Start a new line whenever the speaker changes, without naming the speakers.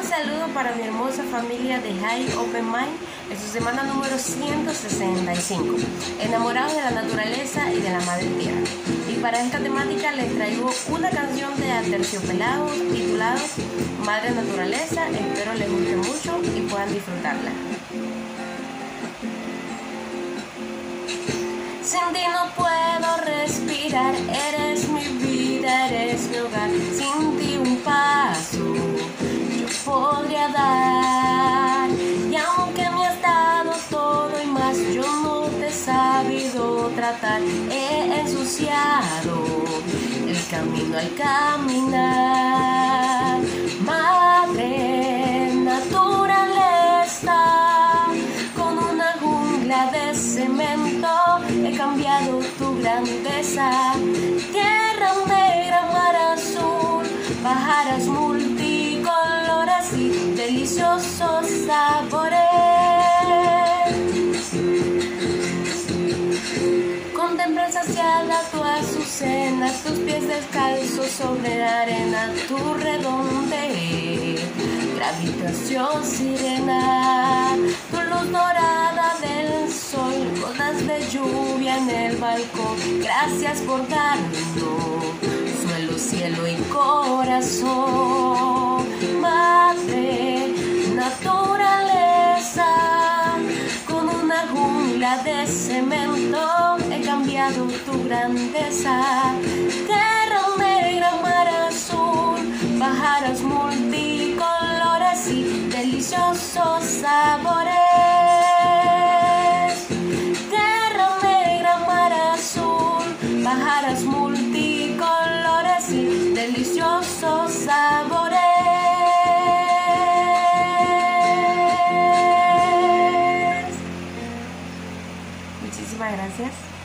Un saludo para mi hermosa familia de High Open Mind en su semana número 165, enamorados de la naturaleza y de la madre tierra. Y para esta temática les traigo una canción de Aterciopelados titulada Madre Naturaleza. Espero les guste mucho y puedan disfrutarla. Sin ti no puedo respirar, eres He ensuciado el camino al caminar. Madre naturaleza, con una jungla de cemento he cambiado tu grandeza. Tierra negra, mar azul, bajaras multicolores y deliciosos sabores. Contempla saciada tu azucena, tus pies descalzos sobre la arena, tu redonde, gravitación sirena, tu luz dorada del sol, gotas de lluvia en el balcón. Gracias por darnos suelo, cielo y corazón, tu grandeza. Tierra negra, mar azul, pájaros multicolores y deliciosos sabores. Tierra negra, mar azul, pájaros multicolores y deliciosos sabores. Muchísimas gracias.